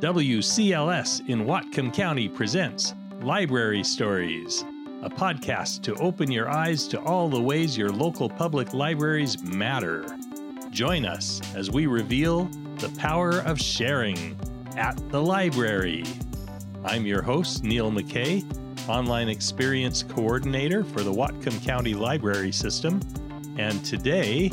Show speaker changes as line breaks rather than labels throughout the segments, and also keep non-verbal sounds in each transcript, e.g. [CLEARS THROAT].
WCLS in Whatcom County presents Library Stories, a podcast to open your eyes to all the ways your local public libraries matter. Join us as we reveal the power of sharing at the library. I'm your host, Neil McKay, Online Experience Coordinator for the Whatcom County Library System, and today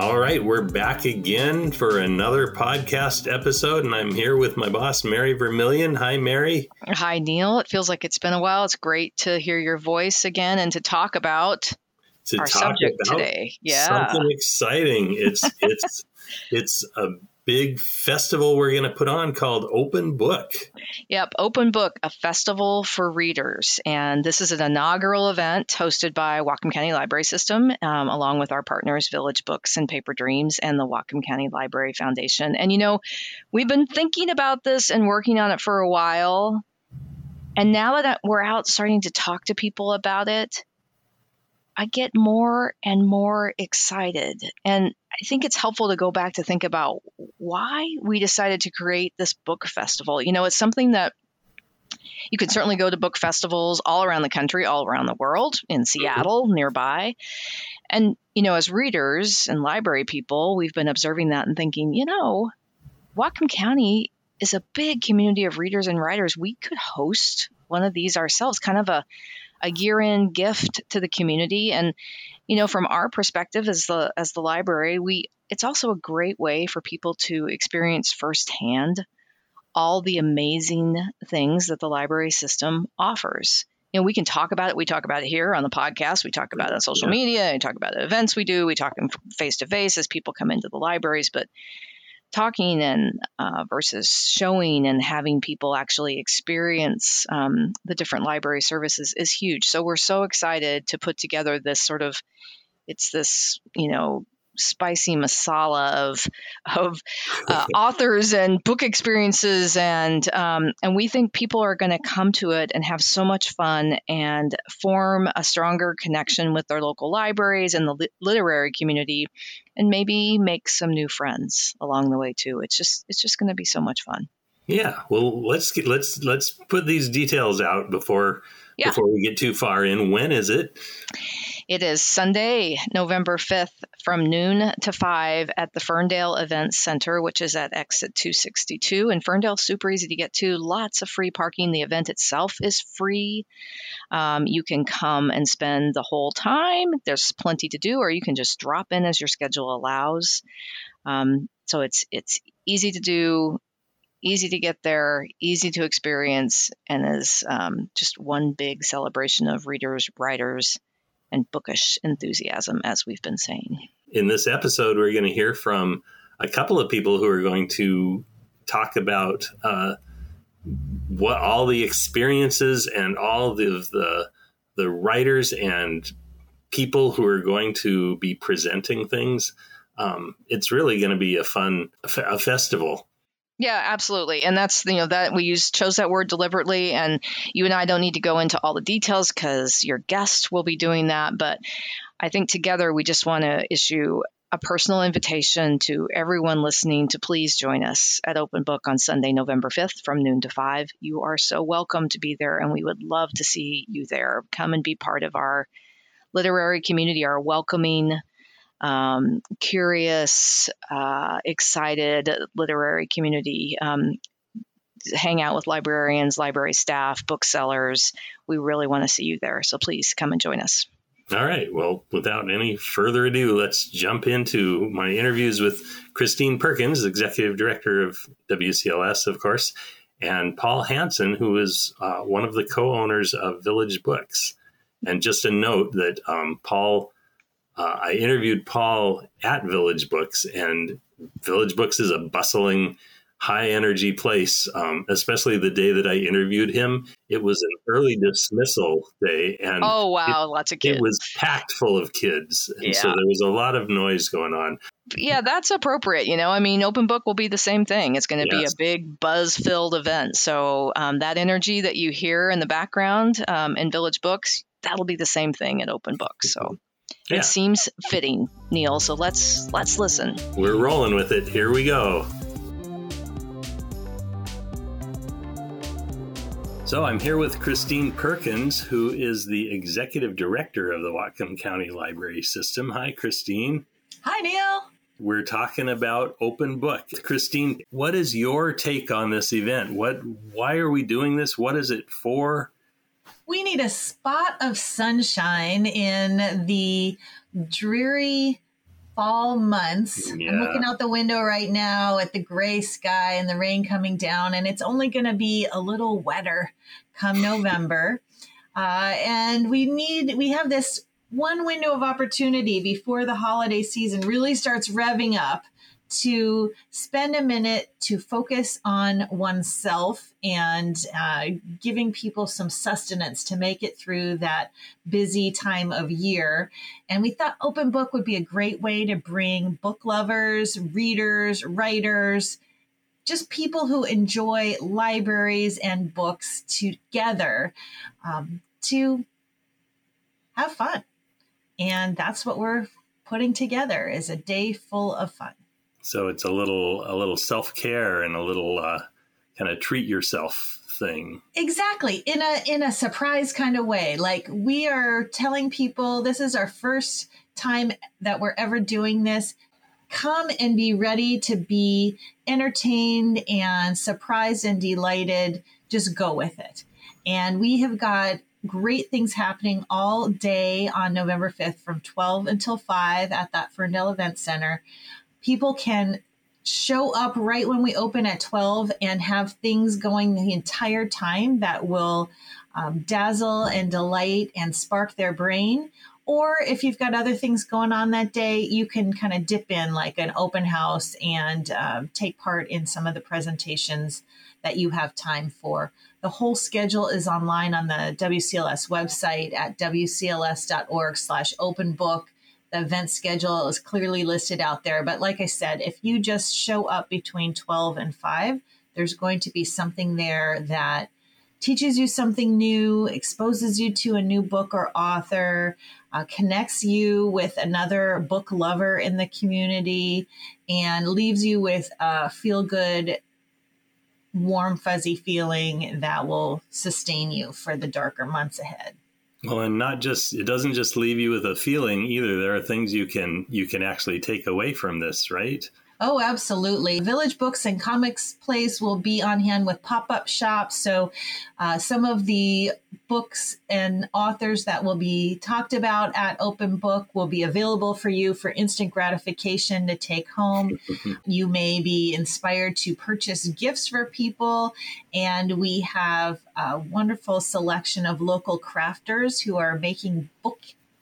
all right, we're back again for another podcast episode, and I'm here with my boss, Mary Vermillion. Hi, Mary.
Hi, Neil. It feels like it's been a while. It's great to hear your voice again and to talk about
to
our
talk
subject today. Yeah,
something exciting. It's it's [LAUGHS] it's a big festival we're going to put on called Open Book.
Yep, Open Book, a festival for readers. And this is an inaugural event hosted by Whatcom County Library System, um, along with our partners, Village Books and Paper Dreams, and the Whatcom County Library Foundation. And you know, we've been thinking about this and working on it for a while. And now that we're out starting to talk to people about it, I get more and more excited. And I think it's helpful to go back to think about why we decided to create this book festival. You know, it's something that you can certainly go to book festivals all around the country, all around the world, in mm-hmm. Seattle, nearby. And, you know, as readers and library people, we've been observing that and thinking, you know, Whatcom County is a big community of readers and writers. We could host one of these ourselves, kind of a a year end gift to the community. And, you know, from our perspective as the as the library, we it's also a great way for people to experience firsthand all the amazing things that the library system offers. You know, we can talk about it. We talk about it here on the podcast. We talk about it on social media. We talk about the events we do. We talk face to face as people come into the libraries. But talking and uh, versus showing and having people actually experience um, the different library services is huge. So we're so excited to put together this sort of it's this you know spicy masala of of uh, [LAUGHS] authors and book experiences, and um, and we think people are going to come to it and have so much fun and form a stronger connection with their local libraries and the li- literary community, and maybe make some new friends along the way too. It's just it's just going to be so much fun.
Yeah, well, let's get, let's let's put these details out before yeah. before we get too far in. When is it?
It is Sunday, November 5th from noon to 5 at the Ferndale Events Center, which is at exit 262. And Ferndale, super easy to get to, lots of free parking. The event itself is free. Um, you can come and spend the whole time. There's plenty to do, or you can just drop in as your schedule allows. Um, so it's it's easy to do, easy to get there, easy to experience, and is um, just one big celebration of readers, writers, and bookish enthusiasm, as we've been saying.
In this episode, we're going to hear from a couple of people who are going to talk about uh, what all the experiences and all the, the the writers and people who are going to be presenting things. Um, it's really going to be a fun a festival
yeah, absolutely. And that's, you know, that we use chose that word deliberately and you and I don't need to go into all the details cuz your guest will be doing that, but I think together we just want to issue a personal invitation to everyone listening to please join us at Open Book on Sunday, November 5th from noon to 5. You are so welcome to be there and we would love to see you there. Come and be part of our literary community, our welcoming um, curious, uh, excited literary community. Um, hang out with librarians, library staff, booksellers. We really want to see you there. So please come and join us.
All right. Well, without any further ado, let's jump into my interviews with Christine Perkins, Executive Director of WCLS, of course, and Paul Hanson, who is uh, one of the co owners of Village Books. And just a note that um, Paul uh, I interviewed Paul at Village Books, and Village Books is a bustling, high energy place. Um, especially the day that I interviewed him, it was an early dismissal day, and
oh wow, it, lots of kids.
It was packed full of kids, and yeah. so there was a lot of noise going on.
Yeah, that's appropriate. You know, I mean, Open Book will be the same thing. It's going to yes. be a big buzz-filled event. So um, that energy that you hear in the background um, in Village Books, that'll be the same thing at Open Book. So It seems fitting, Neil. So let's let's listen.
We're rolling with it. Here we go. So I'm here with Christine Perkins, who is the executive director of the Whatcom County Library System. Hi, Christine.
Hi, Neil.
We're talking about open book. Christine, what is your take on this event? What why are we doing this? What is it for?
We need a spot of sunshine in the dreary fall months. Yeah. I'm looking out the window right now at the gray sky and the rain coming down, and it's only going to be a little wetter come November. Uh, and we need, we have this one window of opportunity before the holiday season really starts revving up to spend a minute to focus on oneself and uh, giving people some sustenance to make it through that busy time of year. And we thought Open Book would be a great way to bring book lovers, readers, writers, just people who enjoy libraries and books together um, to have fun. And that's what we're putting together is a day full of fun.
So it's a little a little self care and a little uh, kind of treat yourself thing.
Exactly in a in a surprise kind of way. Like we are telling people this is our first time that we're ever doing this. Come and be ready to be entertained and surprised and delighted. Just go with it. And we have got great things happening all day on November 5th from 12 until 5 at that Ferndale Event Center people can show up right when we open at 12 and have things going the entire time that will um, dazzle and delight and spark their brain. Or if you've got other things going on that day, you can kind of dip in like an open house and uh, take part in some of the presentations that you have time for. The whole schedule is online on the WCLS website at wcls.org slash open book the event schedule is clearly listed out there. But like I said, if you just show up between 12 and 5, there's going to be something there that teaches you something new, exposes you to a new book or author, uh, connects you with another book lover in the community, and leaves you with a feel good, warm, fuzzy feeling that will sustain you for the darker months ahead.
Well, and not just it doesn't just leave you with a feeling either. There are things you can you can actually take away from this, right?
Oh, absolutely. Village Books and Comics Place will be on hand with pop up shops. So, uh, some of the books and authors that will be talked about at Open Book will be available for you for instant gratification to take home. [LAUGHS] you may be inspired to purchase gifts for people. And we have a wonderful selection of local crafters who are making book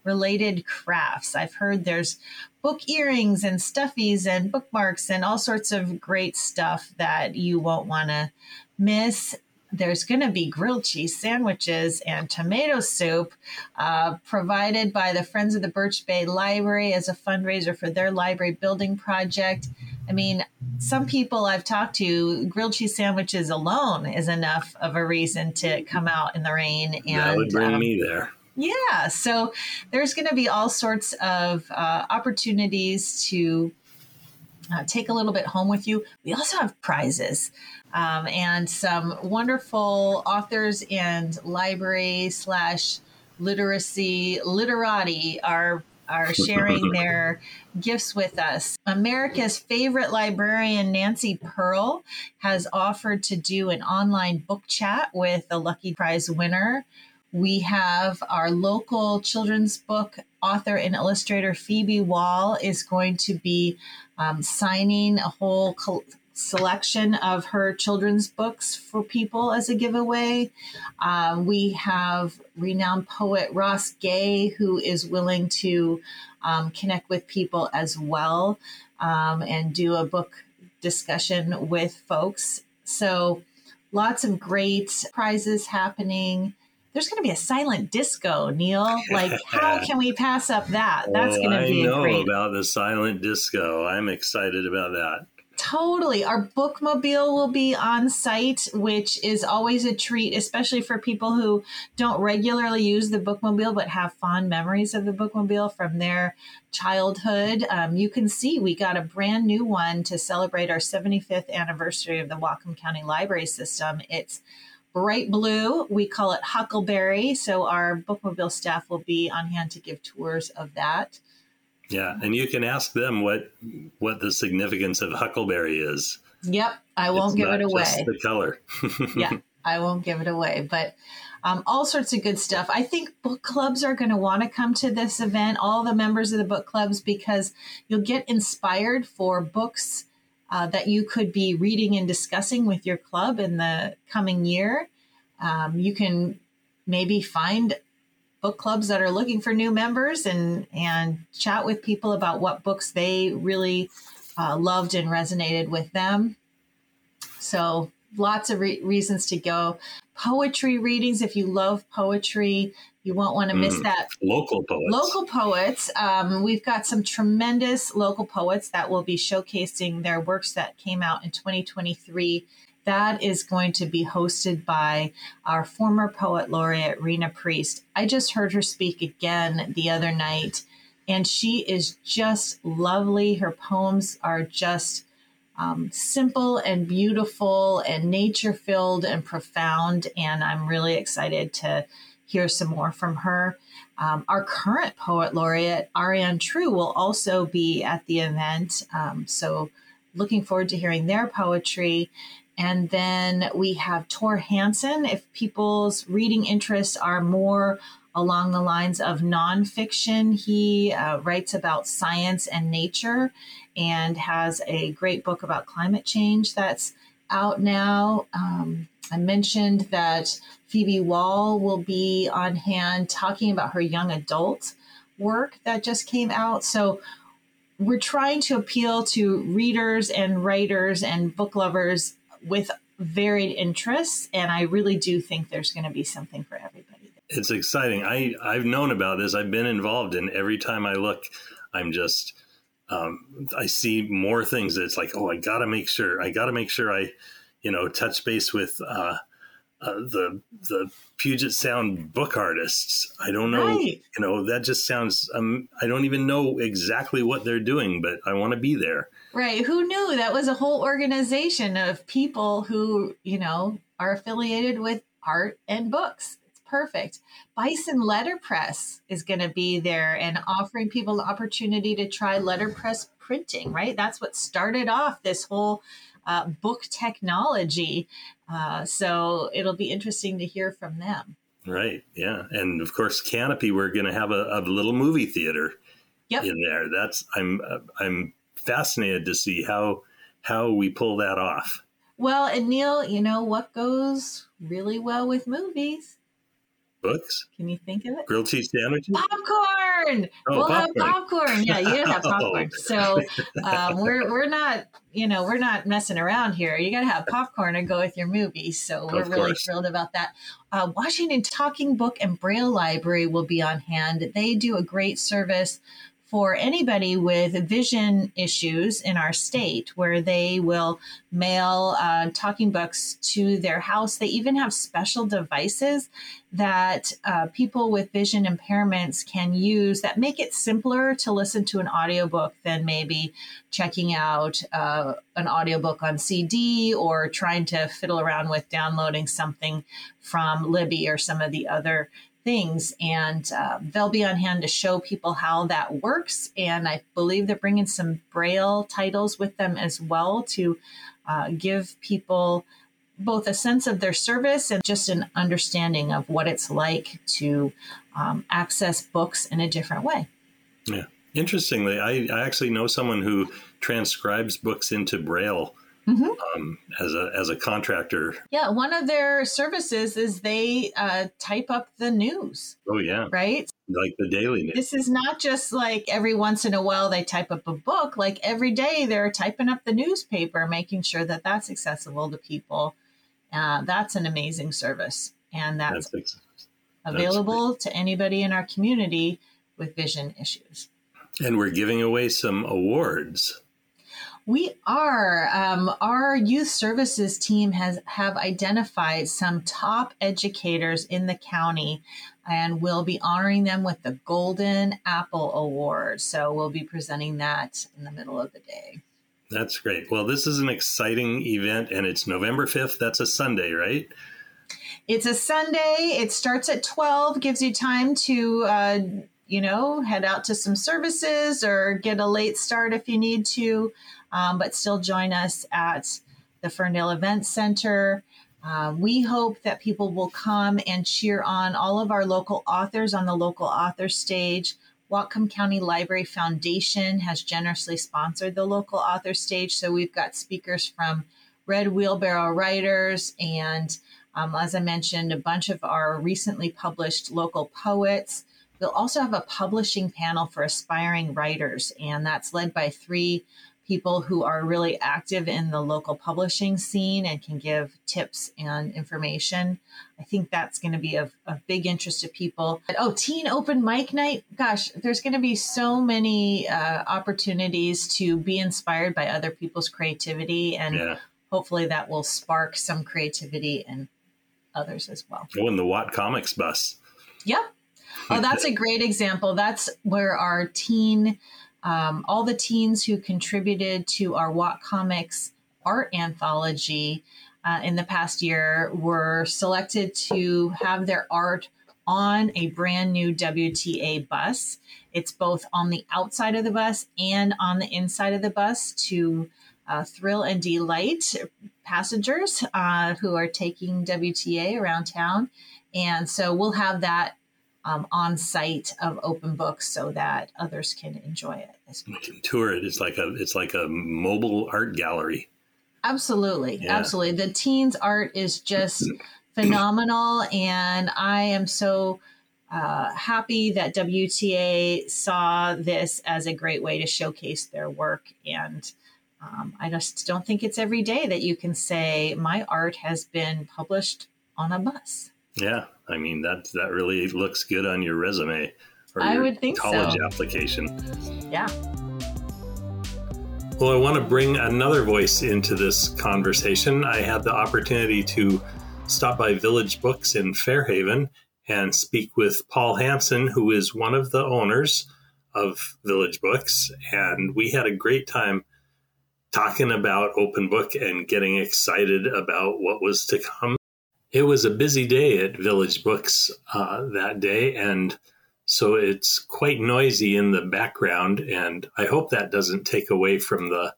related crafts. I've heard there's book earrings and stuffies and bookmarks and all sorts of great stuff that you won't want to miss. There's going to be grilled cheese sandwiches and tomato soup uh, provided by the Friends of the Birch Bay Library as a fundraiser for their library building project. I mean, some people I've talked to, grilled cheese sandwiches alone is enough of a reason to come out in the rain.
And that would bring um, me there.
Yeah. So there's going to be all sorts of uh, opportunities to uh, take a little bit home with you. We also have prizes um, and some wonderful authors and library slash literacy literati are are [LAUGHS] sharing their gifts with us. America's favorite librarian, Nancy Pearl, has offered to do an online book chat with a lucky prize winner we have our local children's book author and illustrator Phoebe Wahl is going to be um, signing a whole co- selection of her children's books for people as a giveaway. Uh, we have renowned poet Ross Gay, who is willing to um, connect with people as well um, and do a book discussion with folks. So, lots of great prizes happening there's going to be a silent disco, Neil. [LAUGHS] Like, how can we pass up that? That's oh, going to be
I know
great...
about the silent disco. I'm excited about that.
Totally. Our bookmobile will be on site, which is always a treat, especially for people who don't regularly use the bookmobile but have fond memories of the bookmobile from their childhood. Um, you can see we got a brand new one to celebrate our 75th anniversary of the Whatcom County Library System. It's bright blue. We call it Huckleberry. So our bookmobile staff will be on hand to give tours of that.
Yeah, and you can ask them what what the significance of huckleberry is.
Yep, I won't it's give it away.
the color.
yeah, [LAUGHS] I won't give it away, but um, all sorts of good stuff. I think book clubs are going to want to come to this event. All the members of the book clubs because you'll get inspired for books uh, that you could be reading and discussing with your club in the coming year. Um, you can maybe find book clubs that are looking for new members and and chat with people about what books they really uh, loved and resonated with them. So lots of re- reasons to go. Poetry readings, if you love poetry, you won't want to miss mm, that.
Local poets.
Local poets. Um, we've got some tremendous local poets that will be showcasing their works that came out in 2023 that is going to be hosted by our former poet laureate, Rena Priest. I just heard her speak again the other night, and she is just lovely. Her poems are just um, simple and beautiful and nature filled and profound. And I'm really excited to hear some more from her. Um, our current poet laureate, Arianne True, will also be at the event. Um, so, looking forward to hearing their poetry. And then we have Thor Hanson. If people's reading interests are more along the lines of nonfiction, he uh, writes about science and nature and has a great book about climate change that's out now. Um, I mentioned that Phoebe Wahl will be on hand talking about her young adult work that just came out. So we're trying to appeal to readers and writers and book lovers with varied interests. And I really do think there's going to be something for everybody.
It's exciting. I, I've known about this. I've been involved in every time I look, I'm just, um, I see more things it's like, oh, I got to make sure, I got to make sure I, you know, touch base with, uh, uh, the the Puget Sound book artists. I don't know, right. you know, that just sounds. Um, I don't even know exactly what they're doing, but I want to be there.
Right. Who knew that was a whole organization of people who, you know, are affiliated with art and books. Perfect. Bison Letterpress is going to be there and offering people the opportunity to try letterpress printing, right? That's what started off this whole uh, book technology. Uh, so it'll be interesting to hear from them.
Right. Yeah. And of course, Kanopy, we're going to have a, a, little movie theater yep. in there. That's I'm I'm fascinated to see how how we pull that off.
Well, and Neil, you know what goes really well with movies?
Books.
Can you think of it?
Grilled cheese sandwiches.
Popcorn. Oh, we'll popcorn. have popcorn. Yeah, you have [LAUGHS] popcorn. So um, we're we're not you know we're not messing around here. You got to have popcorn and go with your movie. So we're really thrilled about that. Uh, Washington Talking Book and Braille Library will be on hand. They do a great service for anybody with vision issues in our state, where they will mail uh, talking books to their house. They even have special devices that uh, people with vision impairments can use that make it simpler to listen to an audiobook than maybe checking out uh, an audiobook on CD or trying to fiddle around with downloading something from Libby or some of the other things. And uh, they'll be on hand to show people how that works. And I believe they're bringing some Braille titles with them as well to uh, give people both a sense of their service and just an understanding of what it's like to um, access books in a different way.
Yeah. Interestingly, I, I actually know someone who transcribes books into Braille mm-hmm. um, as a as a contractor.
Yeah, one of their services is they uh, type up the news.
Oh yeah,
right.
Like the daily news.
This is not just like every once in a while they type up a book. Like every day they're typing up the newspaper, making sure that that's accessible to people. Uh, that's an amazing service, and that's, that's available that's to anybody in our community with vision issues.
And we're giving away some awards
We are. Um, our youth services team has have identified some top educators in the county, and we'll be honoring them with the Golden Apple Award. So we'll be presenting that in the middle of the day.
That's great. Well, this is an exciting event, and it's November fifth. That's a Sunday, right?
It's a Sunday. It starts at twelve. Gives you time to. Uh, you know, head out to some services or get a late start if you need to um, but still join us at the Ferndale Event Center. Uh, we hope that people will come and cheer on all of our local authors on the local author stage. Whatcom County Library Foundation has generously sponsored the local author stage. So we've got speakers from Red Wheelbarrow Writers and, um, as I mentioned, a bunch of our recently published local poets. We'll also have a publishing panel for aspiring writers, and that's led by three people who are really active in the local publishing scene and can give tips and information. I think that's going to be of, of big interest to people. But, oh, teen open mic night. Gosh, there's going to be so many uh, opportunities to be inspired by other people's creativity. And yeah. hopefully that will spark some creativity in others as well.
Oh, and the WhatComics bus.
Yep. Oh, that's a great example. That's where our teen um, all the teens who contributed to our WhatComics art anthology uh, in the past year were selected to have their art on a brand new WTA bus. It's both on the outside of the bus and on the inside of the bus to uh, thrill and delight passengers uh, who are taking WTA around town. And so we'll have that um, on site of open books so that others can enjoy it.
We can tour it. It's like a it's like a mobile art gallery.
Absolutely, yeah. absolutely. The teens art is just [CLEARS THROAT] phenomenal, and I am so uh, happy that WTA saw this as a great way to showcase their work. And um, I just don't think it's every day that you can say my art has been published on a bus.
Yeah, I mean that that really looks good on your resume
or I would think
college
so.
application.
Yeah.
Well, I want to bring another voice into this conversation. I had the opportunity to stop by Village Books in Fairhaven and speak with Paul Hanson, who is one of the owners of Village Books, and we had a great time talking about Open Book and getting excited about what was to come it was a busy day at Village Books uh, that day, and so it's quite noisy in the background. And I hope that doesn't take away from the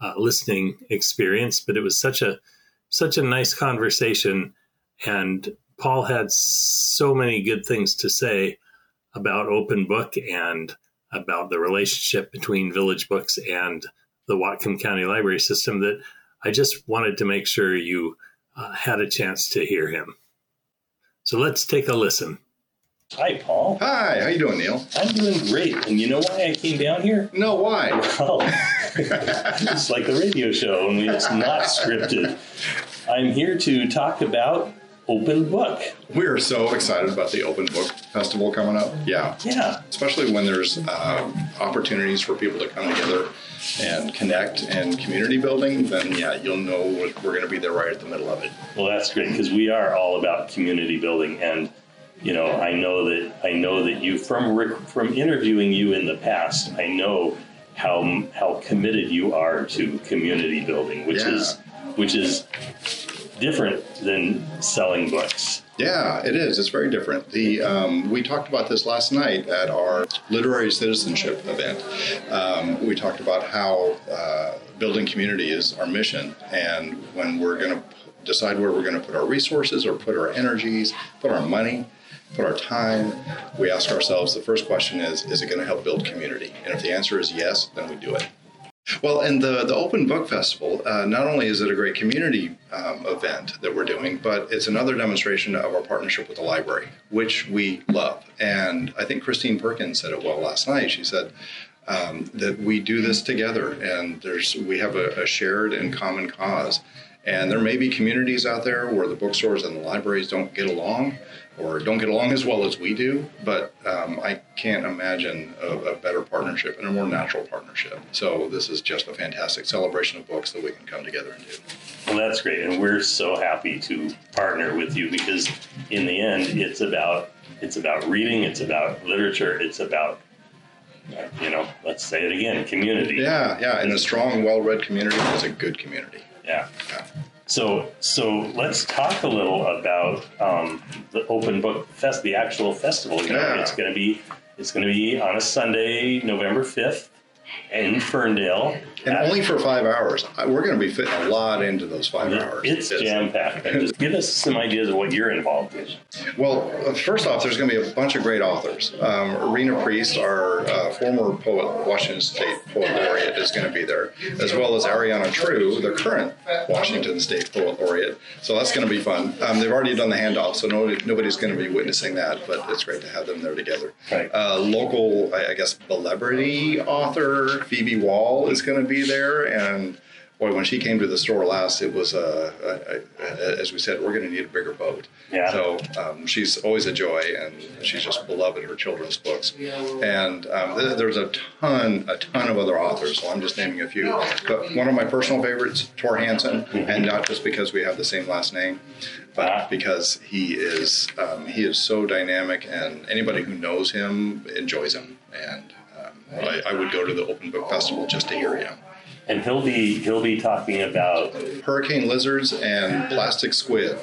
uh, listening experience. But it was such a such a nice conversation, and Paul had so many good things to say about Open Book and about the relationship between Village Books and the Whatcom County Library System that I just wanted to make sure you uh, had a chance to hear him. So let's take a listen. Hi, Paul.
Hi, how you doing, Neil?
I'm doing great. And you know why I came down here?
No, why? [LAUGHS]
Well, it's like the radio show, only it's not scripted. I'm here to talk about Open Book.
We're so excited about the Open Book Festival coming up. Yeah.
Yeah.
Especially when there's uh, opportunities for people to come together and connect and community building, then yeah, you'll know we're going to be there right at the middle of it.
Well, that's great because we are all about community building, and you know, I know that I know that you from from interviewing you in the past, I know how how committed you are to community building, which yeah. is which is different than selling books.
Yeah, it is. It's very different. The um, we talked about this last night at our literary citizenship event. Um, we talked about how uh, building community is our mission, and when we're going to decide where we're going to put our resources or put our energies, put our money, put our time, we ask ourselves the first question is: Is it going to help build community? And if the answer is yes, then we do it. Well, and the, the Open Book Festival, uh, not only is it a great community um, event that we're doing, but it's another demonstration of our partnership with the library, which we love. And I think Christine Perkins said it well last night. She said um, that we do this together and there's we have a, a shared and common cause. And there may be communities out there where the bookstores and the libraries don't get along or don't get along as well as we do, but um, I can't imagine a, a, better partnership and a more natural partnership. So this is just a fantastic celebration of books that we can come together and do.
Well, that's great, and we're so happy to partner with you because in the end, it's about it's about reading, it's about literature, it's about you know, let's say it again, community.
Yeah, yeah, and a strong, well-read community is a good community.
Yeah. yeah. So, so let's talk a little about um, the Open Book Fest, the actual festival. You know, yeah. it's going to be it's going to be on a Sunday, November fifth, in Ferndale.
And only for five hours. We're going to be fitting a lot into those five hours.
It's jam packed. Just [LAUGHS] give us some ideas of what you're involved in.
Well, uh, first off, there's going to be a bunch of great authors. Um, Rena Priest, our uh, former poet, Washington State Poet Laureate, is going to be there, as well as Ariana True, the current Washington State Poet Laureate. So that's going to be fun. Um, they've already done the handoff, so nobody, nobody's going to be witnessing that, but it's great to have them there together.
Right.
Uh, local, I guess, celebrity author Phoebe Wahl is going to be there, and boy, when she came to the store last, it was uh, uh, uh as we said, we're going to need a bigger boat.
Yeah.
So um, she's always a joy, and she's just beloved her children's books. And um, th- there's a ton, a ton of other authors. So I'm just naming a few. But one of my personal favorites, Thor Hanson, mm-hmm. and not just because we have the same last name, but ah. because he is um, he is so dynamic, and anybody who knows him enjoys him. And I, I would go to the Open Book Festival just to hear him.
And he'll be he'll be talking about
hurricane lizards and plastic squid.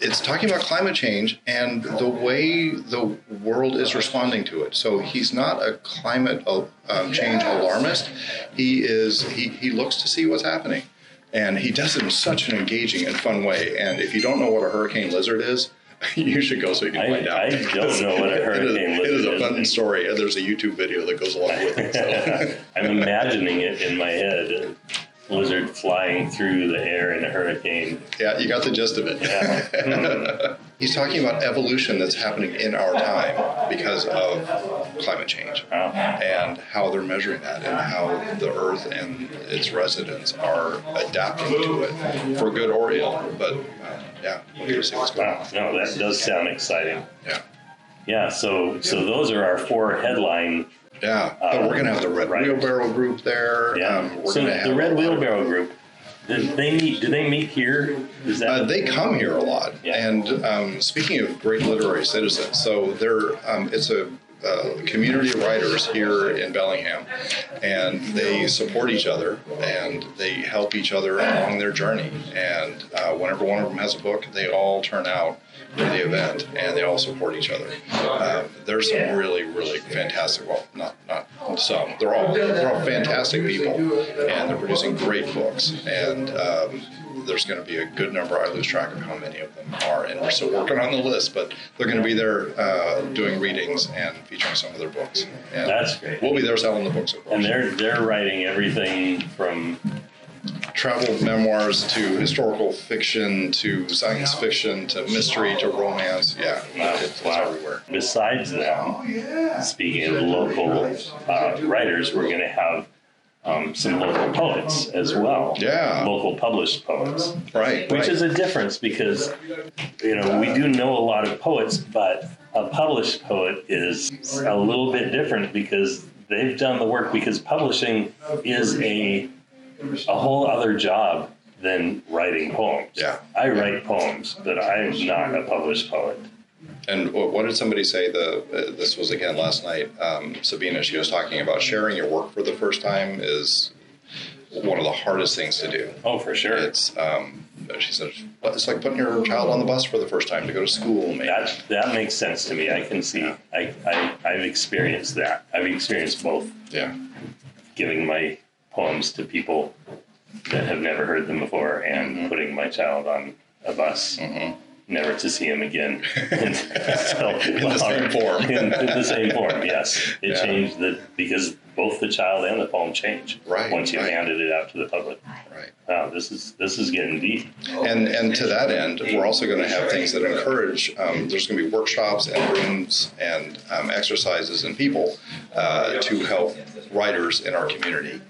It's talking about climate change and the way the world is responding to it. So he's not a climate um, change alarmist. He is he, he looks to see what's happening, and he does it in such an engaging and fun way. And if you don't know what a hurricane lizard is, [LAUGHS] you should go so you can
I,
find out.
I don't know what a [LAUGHS] hurricane
it is,
it is
a fun story, and there's a YouTube video that goes along with it. So. [LAUGHS]
I'm imagining it in my head. A lizard flying through the air in a hurricane.
Yeah, you got the gist of it. Yeah. Hmm. He's talking about evolution that's happening in our time because of climate change
oh.
and how they're measuring that and how the Earth and its residents are adapting to it for good or ill. But yeah, we'll see what's going on.
No, that does sound exciting.
Yeah.
Yeah, so so those are our four headline.
Yeah, but uh, we're going to have the Red writers. Wheelbarrow Group there.
Yeah, um, so the Red Wheelbarrow Group. Do they meet? Do they meet here?
Is that uh, they come here a lot. Yeah. And um, speaking of great literary citizens, so they're um, it's a uh, community of writers here in Bellingham, and they support each other and they help each other along their journey. And uh, whenever one of them has a book, they all turn out to the event and they all support each other. Um, there's some really, really fantastic. Well, not not some. They're all they're all fantastic people, and they're producing great books. And um, there's going to be a good number. I lose track of how many of them are, and we're still working on the list. But they're going to be there uh, doing readings and featuring some of their books. And
That's great.
We'll be there selling the books, of
course. And they're they're writing everything from
travel memoirs to historical fiction to science fiction to mystery to romance. Yeah, wow. it's, wow. everywhere.
Besides that, speaking of local uh, writers, we're going to have um, some local poets as well.
Yeah.
Local published poets.
Right.
Which
right.
is a difference because, you know, we do know a lot of poets, but a published poet is a little bit different because they've done the work because publishing is a a whole other job than writing poems.
Yeah.
I write poems, but I'm not a published poet.
And what did somebody say? The uh, this was again last night. Um, Sabina, she was talking about sharing your work for the first time is one of the hardest things to do.
Oh, for sure.
It's um, she said it's like putting your child on the bus for the first time to go to school. Maybe.
That that makes sense to me. I can see. I, I I've experienced that. I've experienced both.
Yeah.
Giving my poems to people that have never heard them before, and mm-hmm. putting my child on a bus.
Mm-hmm
never to see him again. [LAUGHS]
so, in the same form. [LAUGHS]
in, in, the same form, yes. It yeah. changed the because both the child and the poem change
right,
once you
right.
handed it out to the public.
Right.
Wow, this is this is getting deep.
And and to that end, we're also going to have things that encourage. Um, there's going to be workshops and rooms and um, exercises and people uh, to help writers in our community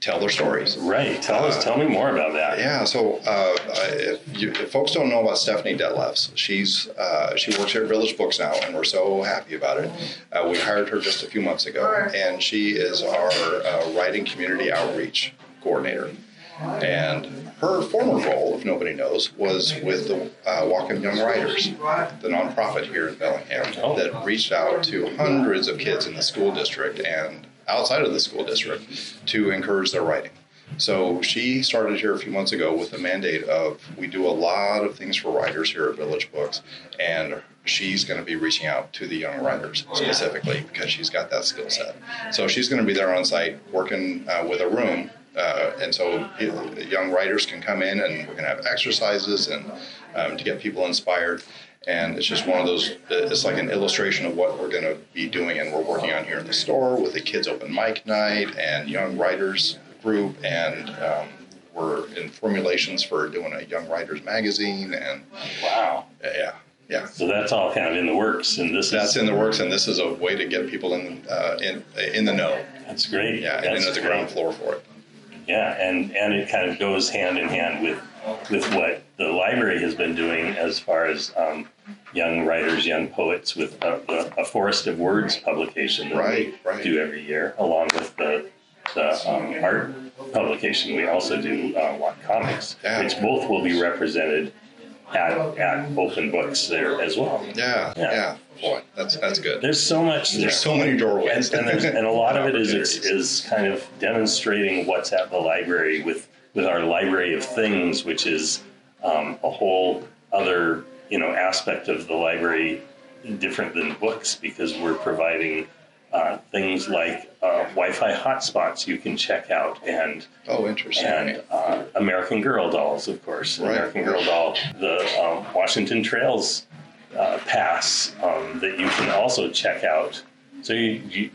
tell their stories.
Right. Tell us. Tell me more about that.
Yeah, so uh, if, you, if folks don't know about Stephanie Detlefs, she's uh, she works here at Village Books now, and we're so happy about it. Uh, we hired her just a few months ago, and she is our uh, writing community outreach coordinator. And her former role, if nobody knows, was with the uh, Whatcom Young Writers, the nonprofit here in Bellingham
Oh.
that reached out to hundreds of kids in the school district and outside of the school district to encourage their writing. So she started here a few months ago with the mandate of we do a lot of things for writers here at Village Books, and she's going to be reaching out to the young writers specifically because she's got that skill set. So she's going to be there on site working uh, with a room, uh, and so young writers can come in and we're going to have exercises and um, to get people inspired. And it's just one of those, it's like an illustration of what we're going to be doing and we're working on here in the store with the kids open mic night and young writers group. And um, we're in formulations for doing a young writers magazine. And
Wow.
yeah, yeah.
So that's all kind of in the works, and this
That's
is
in the works, and this is a way to get people in uh, in in the know.
that's great.
Yeah, and
that's
in at the ground floor for it.
Yeah, and and it kind of goes hand in hand with with what the library has been doing as far as um, young writers, young poets, with a, a, a Forest of Words publication that
Right,
we
right.
do every year, along with the the um, art publication. We also do uh, WhatComics,
Yeah.
which both will be represented at at Open Books there as well.
Yeah,
Yeah.
yeah. Boy, that's that's good.
There's so much. there.
There's so many doorways,
and, and, there's, and a lot of it is is kind of demonstrating what's at the library with with our library of things, which is um, a whole other you know aspect of the library, different than books, because we're providing uh, things like uh, Wi-Fi hotspots you can check out and
Oh, interesting.
and uh, American Girl dolls, of course.
Right.
American Girl doll, the um, Washington Trails uh, pass um, that you can also check out. So you, you,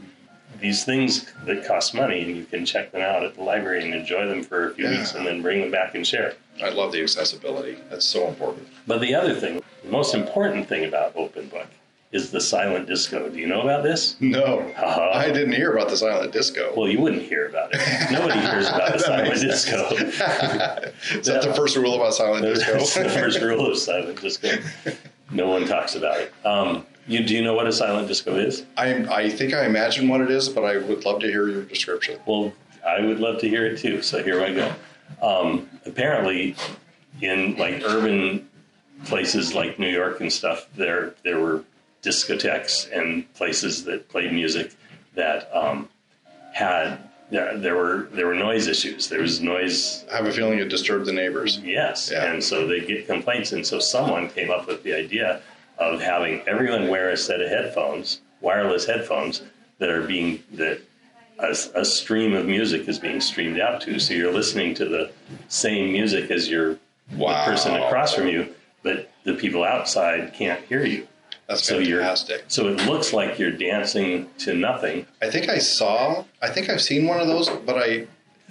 these things that cost money, and you can check them out at the library and enjoy them for a few
Yeah.
weeks, and then bring them back and share.
I love the accessibility. That's so important.
But the other thing, the most important thing about Open Book is the silent disco. Do you know about this?
No,
Uh-huh.
I didn't hear about the silent disco.
Well, you wouldn't hear about it. Nobody hears about the [LAUGHS] silent disco. [LAUGHS]
Is that the first rule about silent disco?
That's the first rule of silent disco. [LAUGHS] No one talks about it. Um, you do you know what a silent disco is?
I, I think I imagine what it is, but I would love to hear your description.
Well, I would love to hear it too. So here I go. Um, apparently, in like urban places like New York and stuff, there there were discotheques and places that played music that um, had there, there were there were noise issues. There was noise
I have a feeling it disturbed the neighbors.
Yes,
Yeah.
and so they get complaints, and so someone came up with the idea of having everyone wear a set of headphones, wireless headphones that are being that a, a stream of music is being streamed out to. So you're listening to the same music as your
Wow.
the person across from you, but the people outside can't hear you.
That's
So you're
fantastic.
so it looks like you're dancing to nothing.
I think I saw. I think I've seen one of those, but I.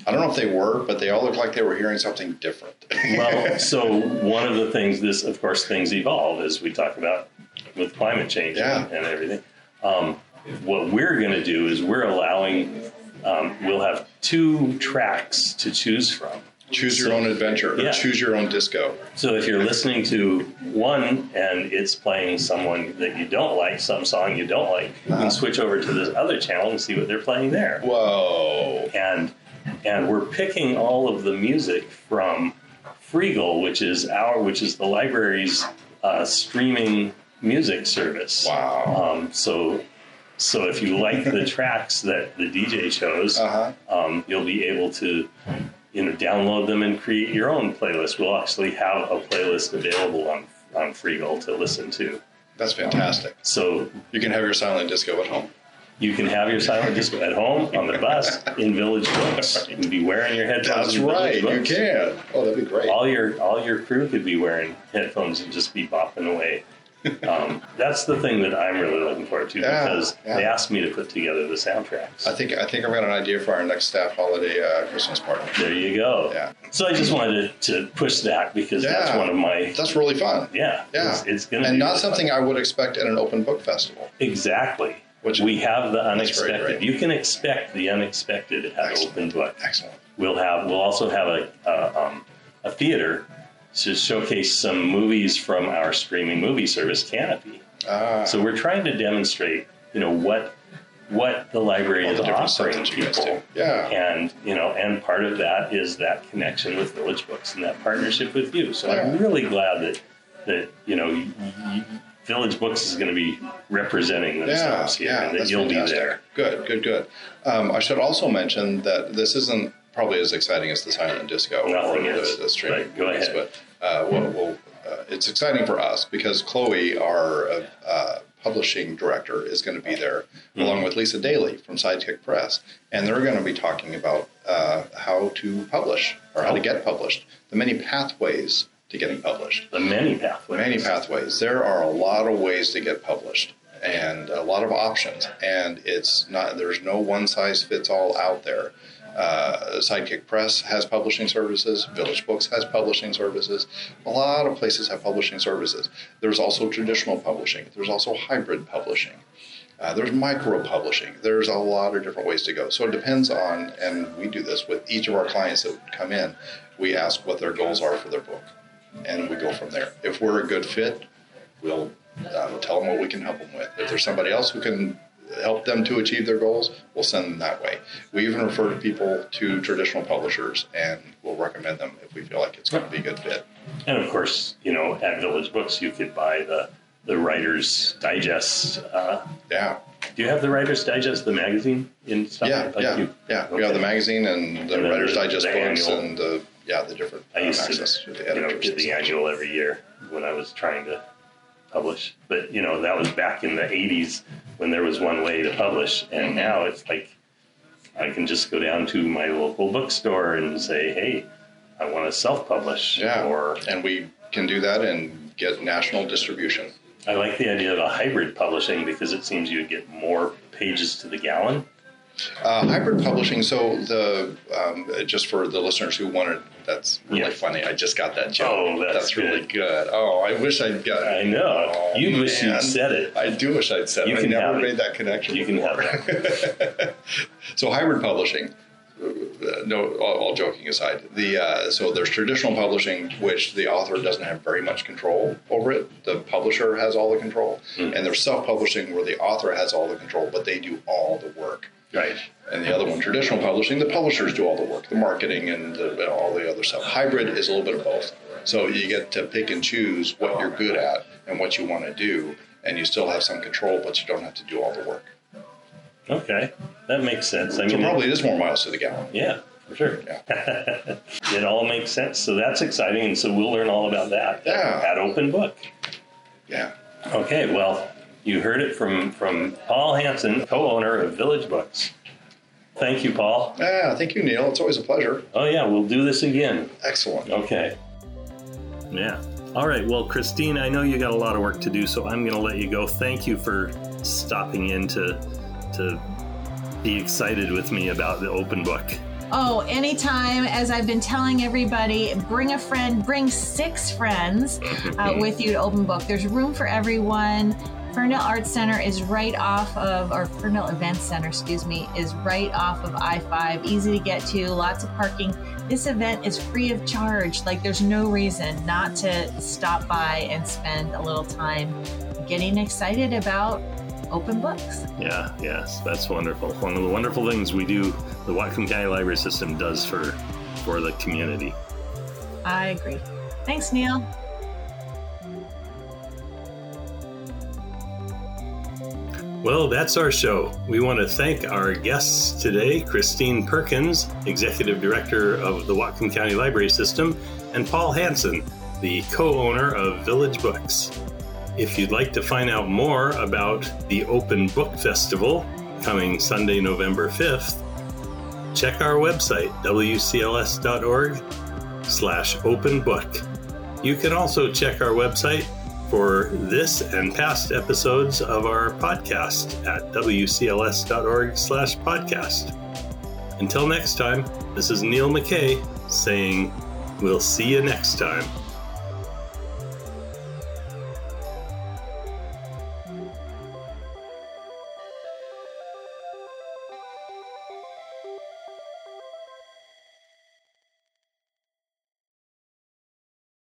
I don't know if they were, but they all looked like they were hearing something different.
Well, [LAUGHS] so one of the things, this of course, things evolve as we talk about with climate change
Yeah.
and, and everything. Um, what we're going to do is we're allowing, um, we'll have two tracks to choose from.
choose your own adventure, or
Yeah.
choose your own disco.
So if you're listening to one and it's playing someone that you don't like, some song you don't like, you can switch over to this other channel and see what they're playing there.
Whoa!
and and we're picking all of the music from Freegal, which is our which is the library's uh, streaming music service.
Wow!
Um, so so if you like the [LAUGHS] tracks that the DJ chose,
Uh huh.
um, you'll be able to you know download them and create your own playlist. We'll actually have a playlist available on on Freegal to listen to.
That's fantastic.
So
You can have your silent disco at home.
You can have your silent disco at home, on the bus, in Village Books. You can be wearing your headphones.
That's
in Village
right. You can. Oh, that'd be great.
All your all your crew could be wearing headphones and just be bopping away. Um, [LAUGHS] that's the thing that I'm really looking forward to
Yeah,
because
yeah.
they asked me to put together the soundtracks.
I think I think I've got an idea for our next staff holiday uh, Christmas party.
there you go.
Yeah.
So I just wanted to, to push that because that's one of my
That's really fun.
yeah
Yeah.
It's, it's gonna
and not
really
something
fun.
I would expect at an open book festival.
exactly
Which
we have the unexpected.
great.
You can expect the unexpected at
Excellent.
Open Book.
excellent.
We'll have. We'll also have a a, um, a theater to showcase some movies from our streaming movie service, Kanopy.
Ah,
So we're trying to demonstrate, you know, what what the library
all
is
the
offering
you
people.
Yeah.
And you know, and part of that is that connection with Village Books and that partnership with you. So I'm really glad that that you know y y Village Books is going to be representing
Yeah,
themselves here,
yeah,
and that you'll
fantastic.
be there.
Good, good, good. Um, I should also mention that this isn't probably as exciting as the silent disco
Nothing
or the, the streaming
but go
movies,
ahead.
but uh, we'll, we'll, uh, it's exciting for us because Chloe, our uh, uh, publishing director, is going to be there
Mm-hmm.
along with Lisa Daly from Sidekick Press, and they're going to be talking about uh, how to publish or how to get published, the many pathways to getting published.
The many pathways.
Many pathways. There are a lot of ways to get published and a lot of options. And it's not, there's no one size fits all out there. Uh, Sidekick Press has publishing services. Village Books has publishing services. A lot of places have publishing services. There's also traditional publishing. There's also hybrid publishing. Uh, there's micro publishing. There's a lot of different ways to go. So it depends on, and we do this with each of our clients that come in. We ask what their goals are for their book, and we go from there. If we're a good fit, we'll um, tell them what we can help them with. If there's somebody else who can help them to achieve their goals, we'll send them that way. We even refer people to traditional publishers, and we'll recommend them if we feel like it's going to be a good fit.
And of course, you know, at Village Books, you could buy the the Writer's Digest. Uh,
Yeah,
do you have the Writer's Digest, the magazine in stock?
yeah,
Like
yeah,
you-
yeah. We have the magazine and the
And
Writer's Digest
the
books
annual.
and the yeah the different
I used
access
to,
to the
you know, get the annual every year when I was trying to publish. But you know, that was back in the '80s when there was one way to publish,
Mm-hmm.
and now it's like I can just go down to my local bookstore and say, "Hey, I want to self-publish,"
Yeah,
or
and we can do that and get national distribution.
I like the idea of a hybrid publishing because it seems you get more pages to the gallon.
Uh, hybrid publishing. So the um, just for the listeners who wanted, that's really
Yeah.
funny. I just got that joke.
Oh, that's
really good. Oh, I wish I'd got.
I know.
Oh,
you wish you'd said it.
I do wish I'd said.
You
it. I
can
never
have it.
that connection.
You can have
before. [LAUGHS] so hybrid publishing. uh, No, all, all joking aside, the uh, so there's traditional publishing, which the author doesn't have very much control over it. The publisher has all the control,
Hmm.
and there's self-publishing where the author has all the control, but they do all the work.
Right.
And the other one, traditional publishing, the publishers do all the work, the marketing and the, all the other stuff. Hybrid is a little bit of both. So you get to pick and choose what you're good at and what you want to do, and you still have some control, but you don't have to do all the work.
Okay. That makes sense. I
So
mean,
probably it is more miles to the gallon.
yeah, for sure.
Yeah. [LAUGHS]
it all makes sense. So that's exciting. And so we'll learn all about that
Yeah.
at Open Book.
Yeah.
Okay. Well, you heard it from, from Paul Hanson, co owner of Village Books. Thank you, Paul.
Yeah. Thank you, Neil. It's always a pleasure.
Oh, yeah, we'll do this again.
Excellent.
Okay. Yeah. All right. Well, Christine, I know you got a lot of work to do, so I'm going to let you go. Thank you for stopping in to to be excited with me about the open book.
Oh, anytime. As I've been telling everybody, bring a friend, bring six friends uh, with you to Open Book. There's room for everyone. Ferndale Arts Center is right off of, or Ferndale Events Center, excuse me, is right off of I 5. Easy to get to, lots of parking. This event is free of charge. Like, there's no reason not to stop by and spend a little time getting excited about open books.
Yeah, yes, that's wonderful. One of the wonderful things we do, the Whatcom County Library System does for for the community.
I agree. Thanks, Neil.
Well, that's our show. We want to thank our guests today, Christine Perkins, Executive Director of the Whatcom County Library System, and Paul Hanson, the co-owner of Village Books. If you'd like to find out more about the Open Book Festival coming Sunday, November 5th, check our website, wcls.org slash open book. You can also check our website for this and past episodes of our podcast at wcls.org slash podcast. Until next time, this is Neil McKay saying, we'll see you next time.